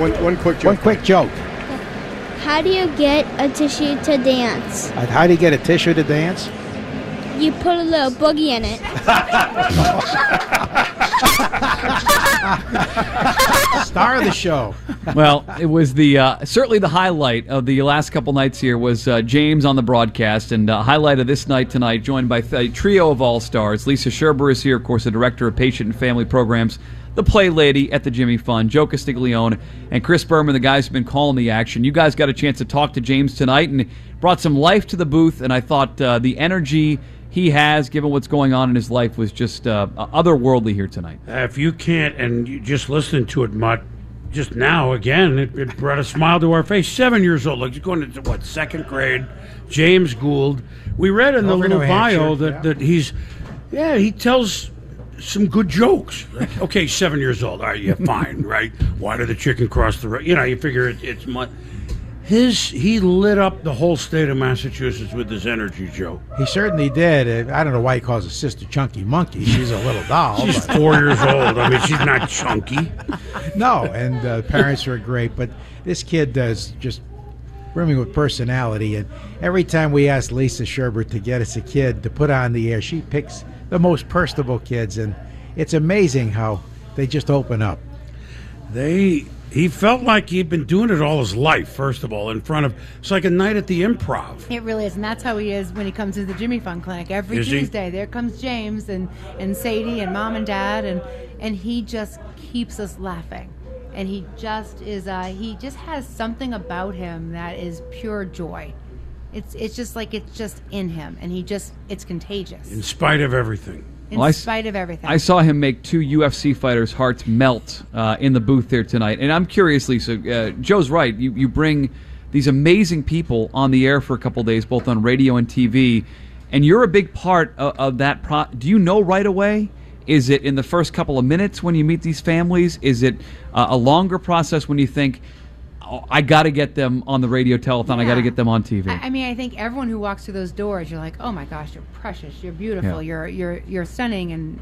One, one quick joke. One quick joke. How do you get a tissue to dance? Uh, How do you get a tissue to dance? You put a little boogie in it. Star of the show. well, it was the uh, certainly the highlight of the last couple nights here was uh, James on the broadcast, and uh, highlight of this night tonight, joined by a trio of all stars. Lisa Sherber is here, of course, the director of patient and family programs, the play lady at the Jimmy Fund, Joe Castiglione, and Chris Berman, the guys who've been calling the action. You guys got a chance to talk to James tonight and brought some life to the booth, and I thought uh, the energy he has, given what's going on in his life, was just uh, otherworldly here tonight. Uh, if you can't, and you just listening to it, Mut, just now again, it, it brought a smile to our face. Seven years old, like he's going into what second grade. James Gould. We read in the Over little New bio that, yeah. that he's, yeah, he tells some good jokes. Like, okay, seven years old. All right, yeah, fine, right? Why did the chicken cross the road? You know, you figure it, it's His he lit up the whole state of Massachusetts with his energy, Joe. He certainly did. Uh, I don't know why he calls his sister Chunky Monkey. She's a little doll. She's but- four years old. I mean, she's not chunky. no, and uh, parents are great, but this kid does just brimming with personality. And every time we ask Lisa Sherbert to get us a kid to put on the air, she picks the most personable kids, and it's amazing how they just open up. They he felt like he'd been doing it all his life. First of all, in front of it's like a night at the Improv. It really is, and that's how he is when he comes to the Jimmy Fund Clinic every Is he? Tuesday. There comes James and and Sadie and Mom and Dad, and and he just keeps us laughing, and he just is. Uh, he just has something about him that is pure joy. It's it's just like it's just in him, and he just it's contagious In spite of everything. in Well, I s- spite of everything. I saw him make two UFC fighters' hearts melt uh, in the booth there tonight, and I'm curious, Lisa. Uh, Joe's right. You you bring these amazing people on the air for a couple days, both on radio and TV, and you're a big part of, of that. Pro- Do you know right away? Is it in the first couple of minutes when you meet these families? Is it uh, a longer process when you think, oh, I got to get them on the radio telethon, I got to get them on TV? I, I mean, I think everyone who walks through those doors, you're like, oh my gosh, you're precious, you're beautiful, Yeah. you're you're you're stunning, and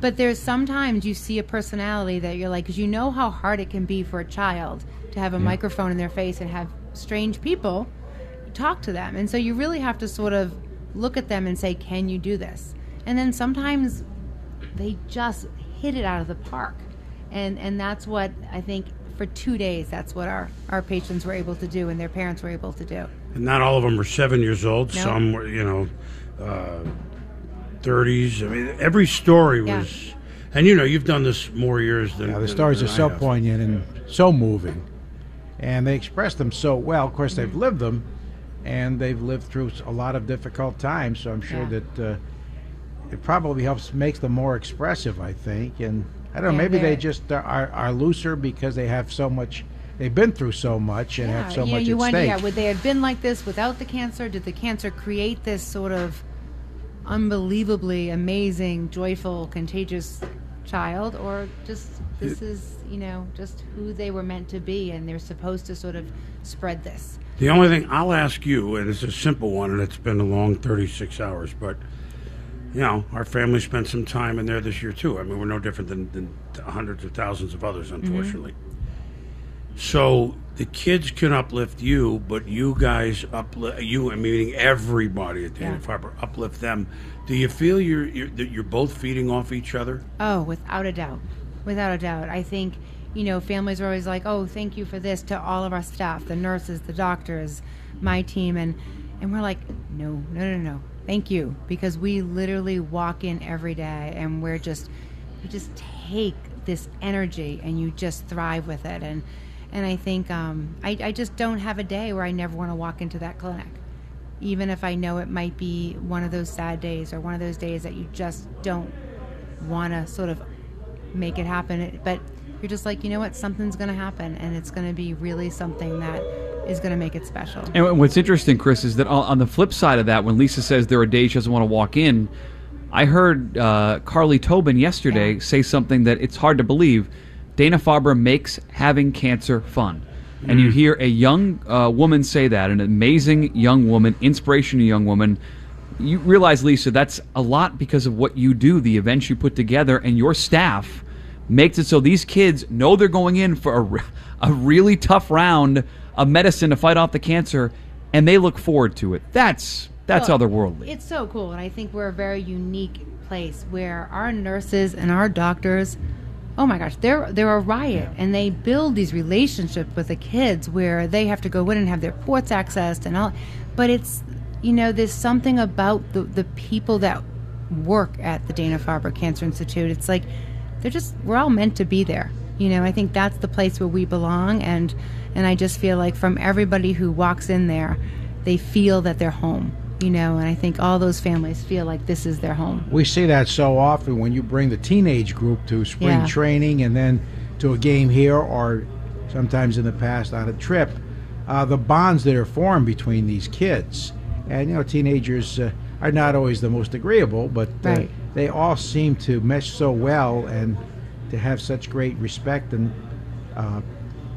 but there's sometimes you see a personality that you're like, because you know how hard it can be for a child to have a microphone in their face and have strange people talk to them, and so you really have to sort of look at them and say, can you do this? And then sometimes they just hit it out of the park, and and that's what I think. For two days, that's what our, our patrons were able to do, and their parents were able to do. And not all of them were seven years old. No. Some were, you know, thirties. I mean, every story Yeah. was. And you know, you've done this more years than Yeah, the than- stories than are I so have. poignant and so moving, and they express them so well. Of course, they've lived them, and they've lived through a lot of difficult times. So I'm sure Yeah. that uh, it probably helps makes them more expressive. I think, and I don't know. Yeah, maybe they just are, are, are looser because they have so much. They've been through so much and have so you much know, you at wonder, stake. yeah, would they have been like this without the cancer? Did the cancer create this sort of unbelievably amazing, joyful, contagious child, or just this is, you know, just who they were meant to be, and they're supposed to sort of spread this? The only thing I'll ask you, and it's a simple one, and it's been a long 36 hours, but you know, our family spent some time in there this year too. I mean, we're no different than, than hundreds of thousands of others, mm-hmm. unfortunately. So the kids can uplift you, but you guys uplift you. I meaning everybody at Dana Yeah. Farber uplift them. Do you feel you're, you're that you're both feeding off each other? Oh, without a doubt. Without a doubt. I think, you know, families are always like, oh, thank you for this to all of our staff, the nurses, the doctors, my team. And, and we're like, no, no, no, no. Thank you. Because we literally walk in every day and we're just, you just take this energy and you just thrive with it. And, and I think um, I, I just don't have a day where I never want to walk into that clinic even if I know it might be one of those sad days or one of those days that you just don't want to sort of make it happen. But you're just like, you know what, something's going to happen, and it's going to be really something that is going to make it special. And what's interesting, Chris, is that on on the flip side of that, when Lisa says there are days she doesn't want to walk in, I heard uh, Carly Tobin yesterday Yeah. say something that it's hard to believe. Dana Farber makes having cancer fun. And you hear a young uh, woman say that, an amazing young woman, inspirational young woman. You realize, Lisa, that's a lot because of what you do, the events you put together, and your staff makes it so these kids know they're going in for a, re- a really tough round of medicine to fight off the cancer, and they look forward to it. That's that's Well, otherworldly. It's so cool, and I think we're a very unique place where our nurses and our doctors, oh my gosh, they're they're a riot, and they build these relationships with the kids where they have to go in and have their ports accessed and all. But it's you know, there's something about the the people that work at the Dana Farber Cancer Institute. It's like they're just we're all meant to be there. You know, I think that's the place where we belong, and and I just feel like from everybody who walks in there, they feel that they're home. You know, and I think all those families feel like this is their home. We see that so often when you bring the teenage group to spring Yeah. training and then to a game here, or sometimes in the past on a trip. Uh, the bonds that are formed between these kids, and you know, teenagers uh, are not always the most agreeable, but uh, Right. they all seem to mesh so well and to have such great respect and uh,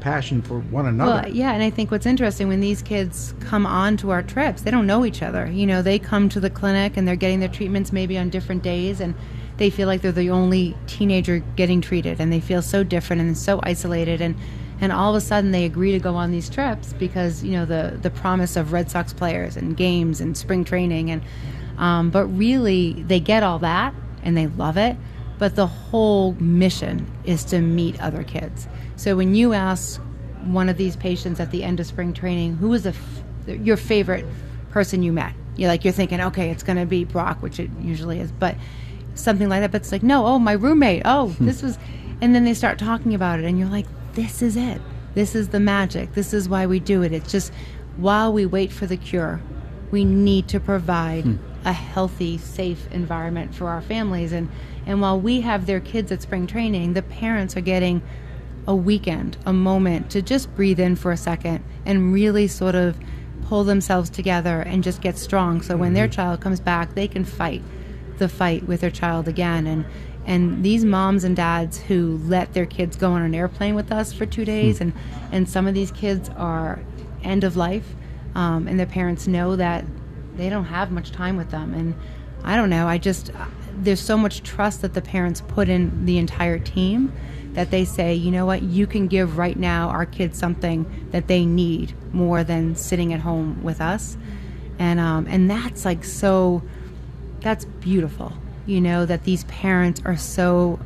passion for one another. Well, yeah, and I think what's interesting when these kids come on to our trips, they don't know each other. You know, they come to the clinic and they're getting their treatments maybe on different days, and they feel like they're the only teenager getting treated, and they feel so different and so isolated, and and all of a sudden they agree to go on these trips because you know the the promise of Red Sox players and games and spring training, and um, but really they get all that and they love it. But the whole mission is to meet other kids. So when you ask one of these patients at the end of spring training, who was f- your favorite person you met? You're like you're thinking, okay, it's going to be Brock, which it usually is, but something like that. But it's like, no, oh, my roommate. Oh, hmm. this was, and then they start talking about it, and you're like, this is it. This is the magic. This is why we do it. It's just while we wait for the cure, we need to provide hmm. A healthy, safe environment for our families. And and while we have their kids at spring training, the parents are getting a weekend, a moment to just breathe in for a second and really sort of pull themselves together and just get strong. So when their child comes back, they can fight the fight with their child again. And and these moms and dads who let their kids go on an airplane with us for two days, and and some of these kids are end of life, um, and their parents know that they don't have much time with them. And I don't know. I just there's so much trust that the parents put in the entire team that they say, you know what, you can give right now our kids something that they need more than sitting at home with us, and um, and that's like so, that's beautiful, you know, that these parents are so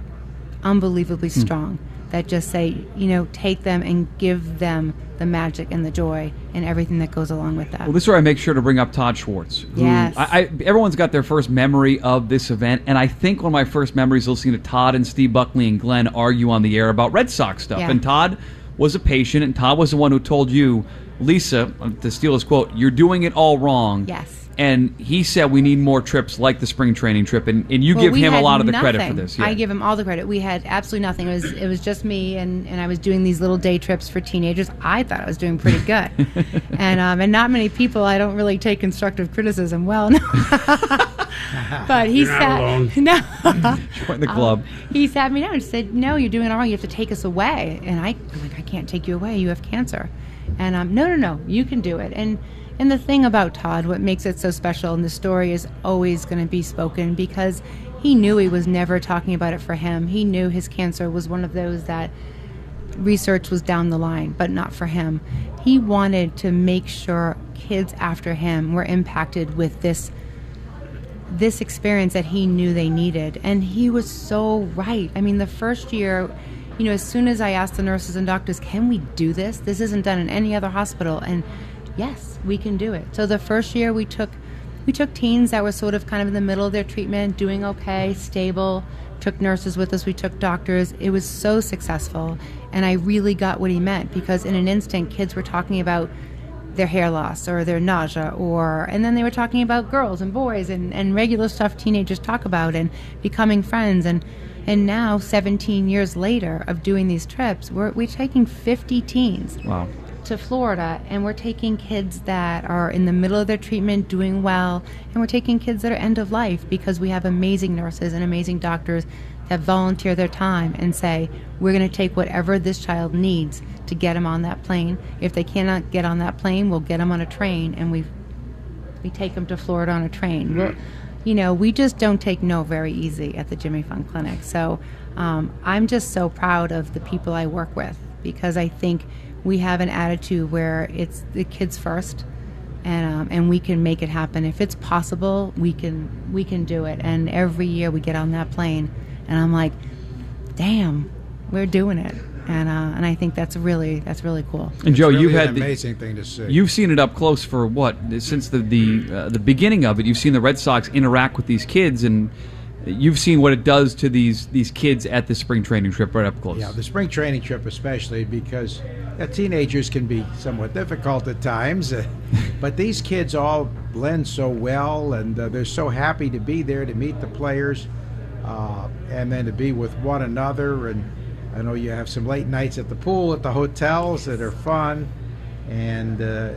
unbelievably strong that just say, you know, take them and give them the magic and the joy and everything that goes along with that. Well, this is where I make sure to bring up Todd Schwartz. Who Yes. I, I, everyone's got their first memory of this event, and I think one of my first memories listening to Todd and Steve Buckley and Glenn argue on the air about Red Sox stuff. Yeah. And Todd was a patient, and Todd was the one who told you, Lisa, to steal his quote, "You're doing it all wrong." Yes. And he said we need more trips like the spring training trip, and, and you Well, give him a lot of the credit for nothing. this. I give him all the credit. We had absolutely nothing. It was it was just me, and, and I was doing these little day trips for teenagers. I thought I was doing pretty good, and um, and not many people. I don't really take constructive criticism well. but he You're not sat alone. no. Join the club. he sat me down and said, "No, you're doing it wrong. You have to take us away." And I, I'm like, "I can't take you away. You have cancer." And um, no, no, no, you can do it. And and the thing about Todd, what makes it so special, and the story is always going to be spoken because he knew he was never talking about it for him. He knew his cancer was one of those that research was down the line, but not for him. He wanted to make sure kids after him were impacted with this this experience that he knew they needed. And he was so right. I mean, the first year, you know, as soon as I asked the nurses and doctors, can we do this? This isn't done in any other hospital. And yes, we can do it. So the first year we took we took teens that were sort of kind of in the middle of their treatment, doing okay, stable, took nurses with us, we took doctors. It was so successful. And I really got what he meant because in an instant kids were talking about their hair loss or their nausea or and then they were talking about girls and boys and, and regular stuff teenagers talk about and becoming friends and And now, 17 years later of doing these trips, we're, we're taking 50 teens Wow. To Florida, and we're taking kids that are in the middle of their treatment, doing well, and we're taking kids that are end of life because we have amazing nurses and amazing doctors that volunteer their time and say, we're going to take whatever this child needs to get them on that plane. If they cannot get on that plane, we'll get them on a train, and we we take them to Florida on a train. We'll, you know, we just don't take no very easy at the Jimmy Fund Clinic. So um, I'm just so proud of the people I work with because I think we have an attitude where it's the kids first, and um, and we can make it happen. If it's possible, we can we can do it. And every year we get on that plane, and I'm like, damn, we're doing it. And uh, and I think that's really that's really cool. And Joe, really you've had an the, amazing thing to see. You've seen it up close for what since the the uh, the beginning of it. You've seen the Red Sox interact with these kids, and you've seen what it does to these these kids at the spring training trip right up close. Yeah, the spring training trip especially because yeah, teenagers can be somewhat difficult at times, uh, but these kids all blend so well, and uh, they're so happy to be there to meet the players, uh, and then to be with one another. And I know you have some late nights at the pool at the hotels that are fun, and uh,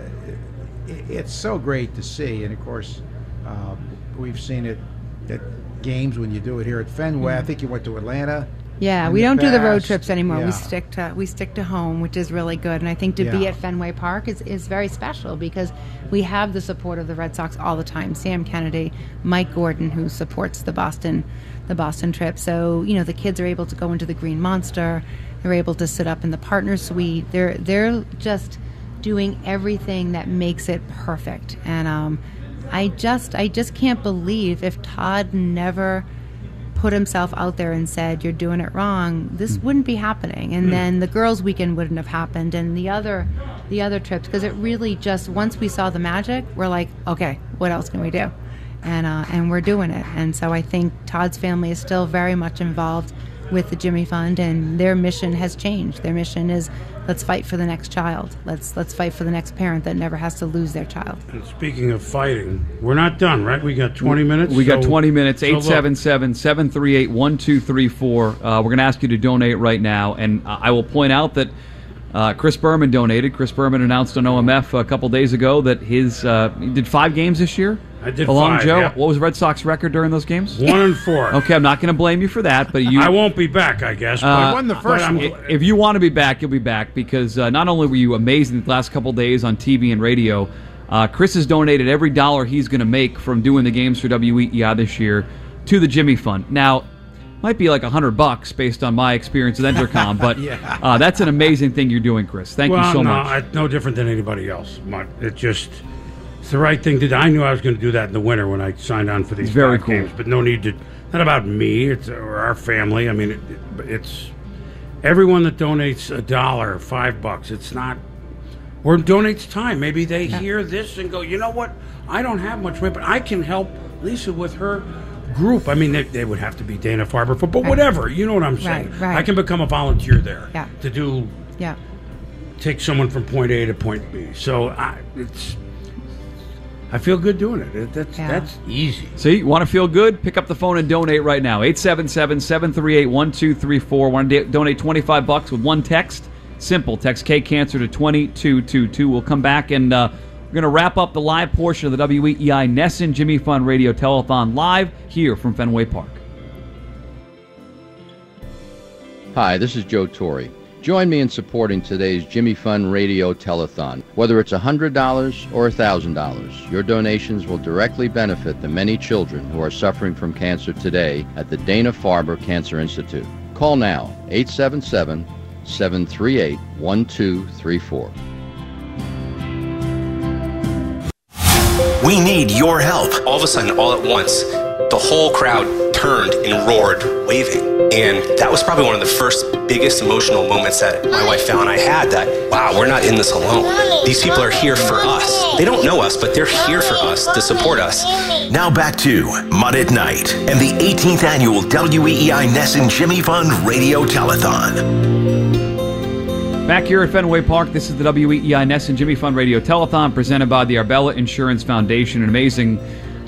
it, it's so great to see. And of course, uh, we've seen it at games when you do it here at Fenway. I think you went to Atlanta. Yeah, we don't do the road trips anymore. Yeah. We stick to we stick to home, which is really good. And I think to be at Fenway Park is, is very special because we have the support of the Red Sox all the time. Sam Kennedy, Mike Gordon, who supports the Boston the Boston trip. So you know the kids are able to go into the Green Monster. They're able to sit up in the partner suite. They're they're just doing everything that makes it perfect. And um, I just I just can't believe if Todd never put himself out there and said you're doing it wrong this wouldn't be happening. And then the girls weekend wouldn't have happened and the other the other trips because it really just once we saw the magic we're like okay what else can we do? And uh, and we're doing it. And so i think todd's family is still very much involved with the jimmy fund and their mission has changed. Their mission is let's fight for the next child let's let's fight for the next parent that never has to lose their child And speaking of fighting, we're not done, right? We got 20 minutes. We got 20 minutes. so look, 877 738 1234. Uh, We're going to ask you to donate right now. And uh, I will point out that uh, Chris Berman donated. Chris Berman announced on OMF a couple days ago that his. Uh, he did five games this year? I did Along five, Joe. yeah. What was Red Sox record during those games? One and four. Okay, I'm not going to blame you for that, but you. I won't be back, I guess. But, Uh, won the first one. if you want to be back, you'll be back because uh, not only were you amazing the last couple days on TV and radio, uh, Chris has donated every dollar he's going to make from doing the games for WEEI this year to the Jimmy Fund. Now, might be like a hundred bucks based on my experience with Entercom, but uh, that's an amazing thing you're doing, Chris. Thank well, you so no, much. I, no different than anybody else. It just it's the right thing to do. I knew I was going to do that in the winter when I signed on for these Very cool. games, but no need to. Not about me. It's or our family. I mean, it, it, it's everyone that donates a dollar, five bucks. It's not. Or donates time. Maybe they hear this and go, you know what? I don't have much money, but I can help Lisa with her group. I mean, they, they would have to be Dana Farber, for, but whatever. You know what I'm saying? Right, right. I can become a volunteer there Yeah. to do yeah take someone from point A to point B. So I, it's, I feel good doing it. it that's Yeah. that's easy. See, you want to feel good? Pick up the phone and donate right now. 877-738-1234. Want to donate 25 bucks with one text? Simple. Text K Cancer to 2222. We'll come back and uh, we're going to wrap up the live portion of the WEEI NESN Jimmy Fund Radio Telethon live here from Fenway Park. Hi, this is Joe Torre. Join me in supporting today's Jimmy Fund Radio Telethon. Whether it's $100 or $1,000, your donations will directly benefit the many children who are suffering from cancer today at the Dana Farber Cancer Institute. Call now 877 738 1234. We need your help. All of a sudden, all at once, the whole crowd turned and roared, waving. And that was probably one of the first biggest emotional moments that my wife and I had that, wow, we're not in this alone. These people are here for us. They don't know us, but they're here for us to support us. Now back to Mut at Night and the 18th annual WEEI NESN Jimmy Fund Radio Telethon. Back here at Fenway Park, this is the WEEI NESN Jimmy Fund Radio Telethon presented by the Arbella Insurance Foundation. An amazing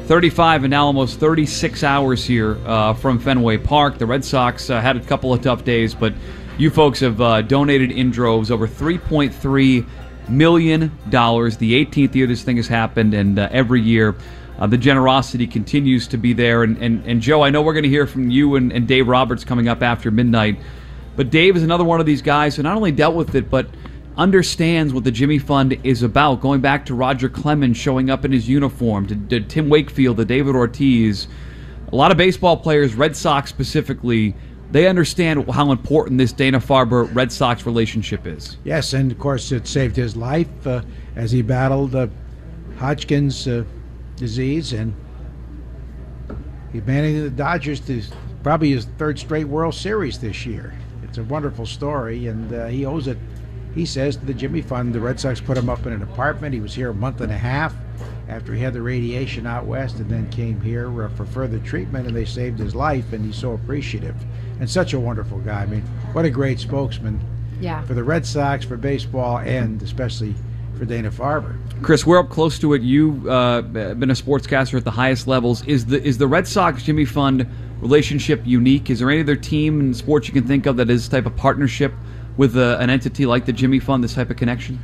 35 and now almost 36 hours here uh, from Fenway Park. The Red Sox uh, had a couple of tough days, but you folks have uh, donated in droves over 3.3 million dollars. The 18th year this thing has happened, and uh, every year. Uh, the generosity continues to be there. And, and, and Joe, I know we're going to hear from you and, and Dave Roberts coming up after midnight. But Dave is another one of these guys who not only dealt with it, but understands what the Jimmy Fund is about. Going back to Roger Clemens showing up in his uniform, to, to Tim Wakefield, to David Ortiz, a lot of baseball players, Red Sox specifically, they understand how important this Dana Farber Red Sox relationship is. Yes, and of course it saved his life uh, as he battled uh, Hodgkin's uh, disease, and he managed the Dodgers to probably his third straight World Series this year. It's a wonderful story, and uh, he owes it. He says to the Jimmy Fund, the Red Sox put him up in an apartment. He was here a month and a half after he had the radiation out west, and then came here uh, for further treatment, and they saved his life, and he's so appreciative and such a wonderful guy. I mean, what a great spokesman Yeah. for the Red Sox, for baseball, and especially for Dana Farber. Chris, we're up close to it. You've uh, been a sportscaster at the highest levels. Is the is the Red Sox Jimmy Fund relationship unique? Is there any other team in sports you can think of that is this type of partnership with uh, an entity like the Jimmy Fund? This type of connection?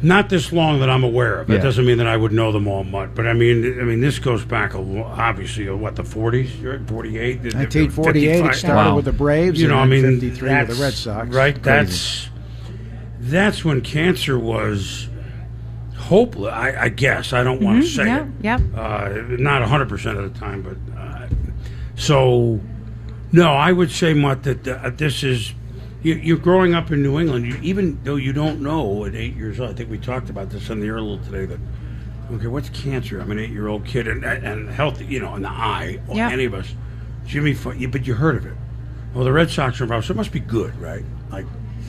Not this long that I'm aware of. That Yeah. doesn't mean that I would know them all much, but I mean, I mean, this goes back a, obviously uh, what the 40s, right? 48, 1948, it 55. started with the Braves, You know, I mean, 53 with the that's- Red Sox. Right, Crazy. that's that's when cancer was hopeless. I, I guess I don't want to Mhm, say yeah, it. yep. Uh, not 100 percent of the time, but so no, I would say, Mut, that uh, this is. You, you're growing up in New England, you, even though you don't know at eight years old. I think we talked about this on the air a little today. That okay, what's cancer? I'm an eight-year-old kid, and and healthy, you know, in the eye. Or Yeah. Any of us, Jimmy, but you heard of it. Well, the Red Sox are involved, so it must be good, right? Like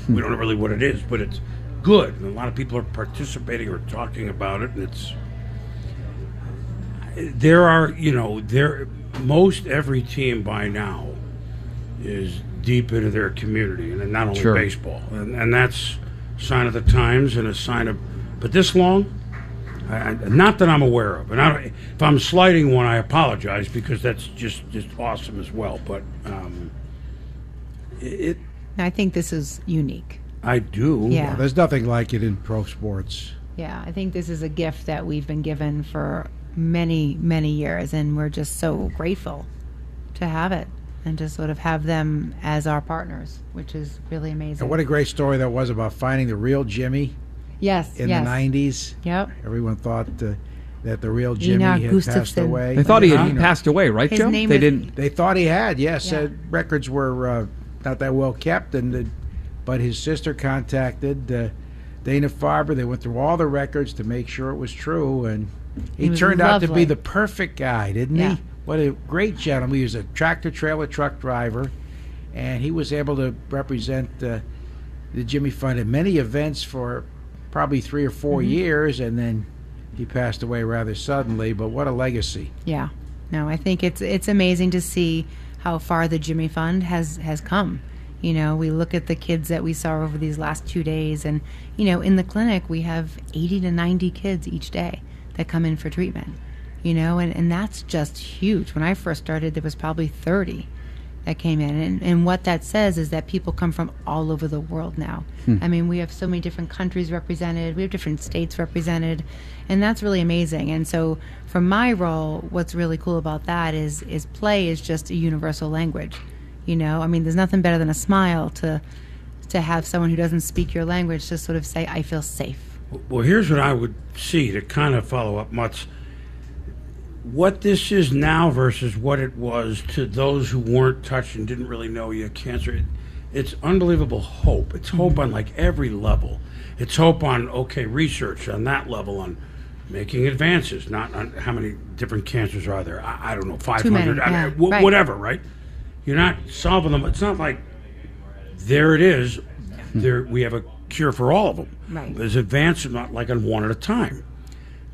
we don't know really what it is, but it's good, and a lot of people are participating or talking about it, and it's there are you know there most every team by now is deep into their community and not only Sure. baseball and, and that's sign of the times and a sign of but this long I, I- not that I'm aware of and I don't, if I'm slighting one I apologize because that's just just awesome as well but um, it, I think this is unique. I do Yeah. There's nothing like it in pro sports. Yeah, I think this is a gift that we've been given for many, many years, and we're just so grateful to have it and to sort of have them as our partners, which is really amazing. And what a great story that was about finding the real Jimmy yes, in yes. the 90s. Yep. Everyone thought uh, that the real Jimmy Einar had passed Gustafson. away. They thought he had Einar. passed away, right, His Joe? name they is- didn't. They thought he had, yes. Yeah. Uh, records were uh, not that well kept, and the, but his sister contacted uh, Dana Farber. They went through all the records to make sure it was true, and he, He turned out to be the perfect guy, didn't Yeah. he? What a great gentleman. He was a tractor trailer truck driver, and he was able to represent uh, the Jimmy Fund at many events for probably three or 4 Mm-hmm. years, and then he passed away rather suddenly. But what a legacy! Yeah. No, I think it's it's amazing to see how far the Jimmy Fund has has come. You know, we look at the kids that we saw over these last two days, and you know, in the clinic we have 80 to 90 kids each day that come in for treatment. You know, and, and that's just huge. When I first started, there was probably 30 that came in, and, and what that says is that people come from all over the world now. Hmm. I mean, we have so many different countries represented, we have different states represented, and that's really amazing. And so, for my role, what's really cool about that is is play is just a universal language. You know, I mean, there's nothing better than a smile to to have someone who doesn't speak your language to sort of say, "I feel safe." Well, here's what I would see to kind of follow up Mut's. What this is now versus what it was to those who weren't touched and didn't really know you had cancer. It, it's unbelievable hope. It's hope mm-hmm. on like every level. It's hope on okay research on that level on making advances, not on how many different cancers are there. I, I don't know, 500, many, hundred, I mean, wh- right. whatever. Right? You're not solving them. It's not like there it is. There we have a cure for all of them. Right. There's advance, not like on one at a time.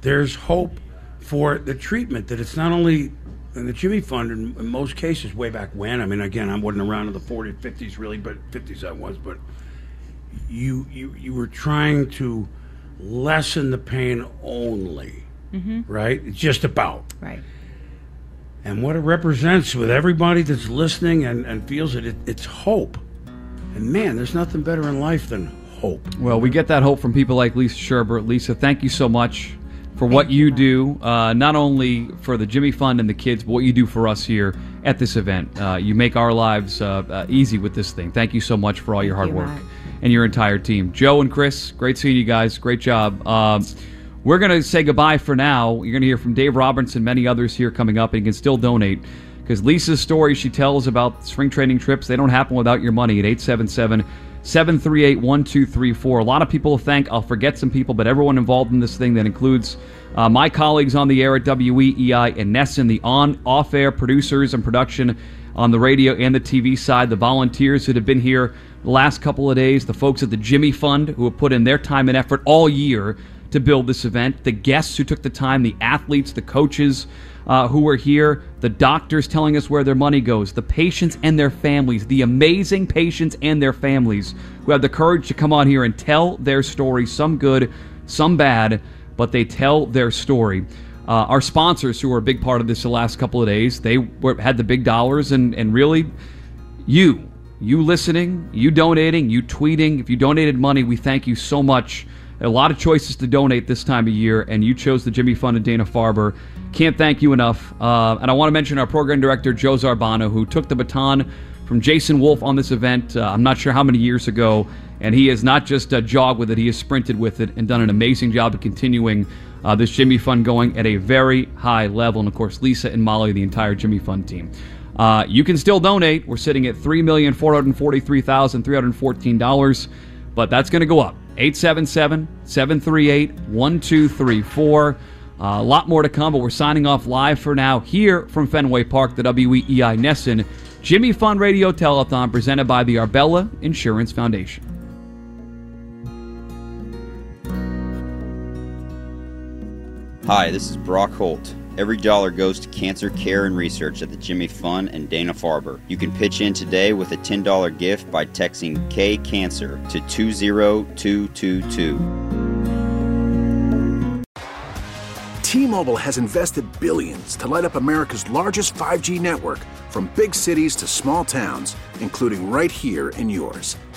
There's hope for the treatment that it's not only in the Jimmy Fund in, in most cases way back when. I mean, again, I wasn't around in the 40s, 50s really, but 50s I was. But you you you were trying to lessen the pain only, Mhm. right? It's just about. Right. And what it represents with everybody that's listening and, and feels it, it, it's hope. And man, there's nothing better in life than hope. Well, we get that hope from people like Lisa Sherbert. Lisa, thank you so much for what you do, uh, not only for the Jimmy Fund and the kids, but what you do for us here at this event. Uh, you make our lives uh, uh, easy with this thing. Thank you so much for all your hard you, work Matt. and your entire team. Joe and Chris, great seeing you guys. Great job. Um, we're going to say goodbye for now. You're going to hear from Dave Roberts, and many others here coming up, and you can still donate because Lisa's story she tells about spring training trips, they don't happen without your money at 877 738 1234. A lot of people thank. I'll forget some people, but everyone involved in this thing that includes uh, my colleagues on the air at WEEI and NESN, the on off air producers and production on the radio and the TV side, the volunteers that have been here the last couple of days, the folks at the Jimmy Fund who have put in their time and effort all year to build this event, the guests who took the time, the athletes, the coaches uh, who were here, the doctors telling us where their money goes, the patients and their families, the amazing patients and their families who have the courage to come on here and tell their story, some good, some bad, but they tell their story. Uh, our sponsors, who were a big part of this the last couple of days, they were, had the big dollars, and, and really, you, you listening, you donating, you tweeting. If you donated money, we thank you so much. A lot of choices to donate this time of year, and you chose the Jimmy Fund and Dana Farber. Can't thank you enough. Uh, and I want to mention our program director, Joe Zarbano, who took the baton from Jason Wolfe on this event. Uh, I'm not sure how many years ago, and he has not just uh, jogged with it, he has sprinted with it and done an amazing job of continuing uh, this Jimmy Fund going at a very high level. And of course, Lisa and Molly, the entire Jimmy Fund team. Uh, you can still donate. We're sitting at $3,443,314, but that's going to go up. 877 738 1234. A lot more to come, but we're signing off live for now here from Fenway Park, the WEEI NESN Jimmy Fund Radio Telethon presented by the Arbella Insurance Foundation. Hi, this is Brock Holt. Every dollar goes to cancer care and research at the Jimmy Fund and Dana Farber. You can pitch in today with a $10 gift by texting K Cancer to 20222. T-Mobile has invested billions to light up America's largest 5G network from big cities to small towns, including right here in yours.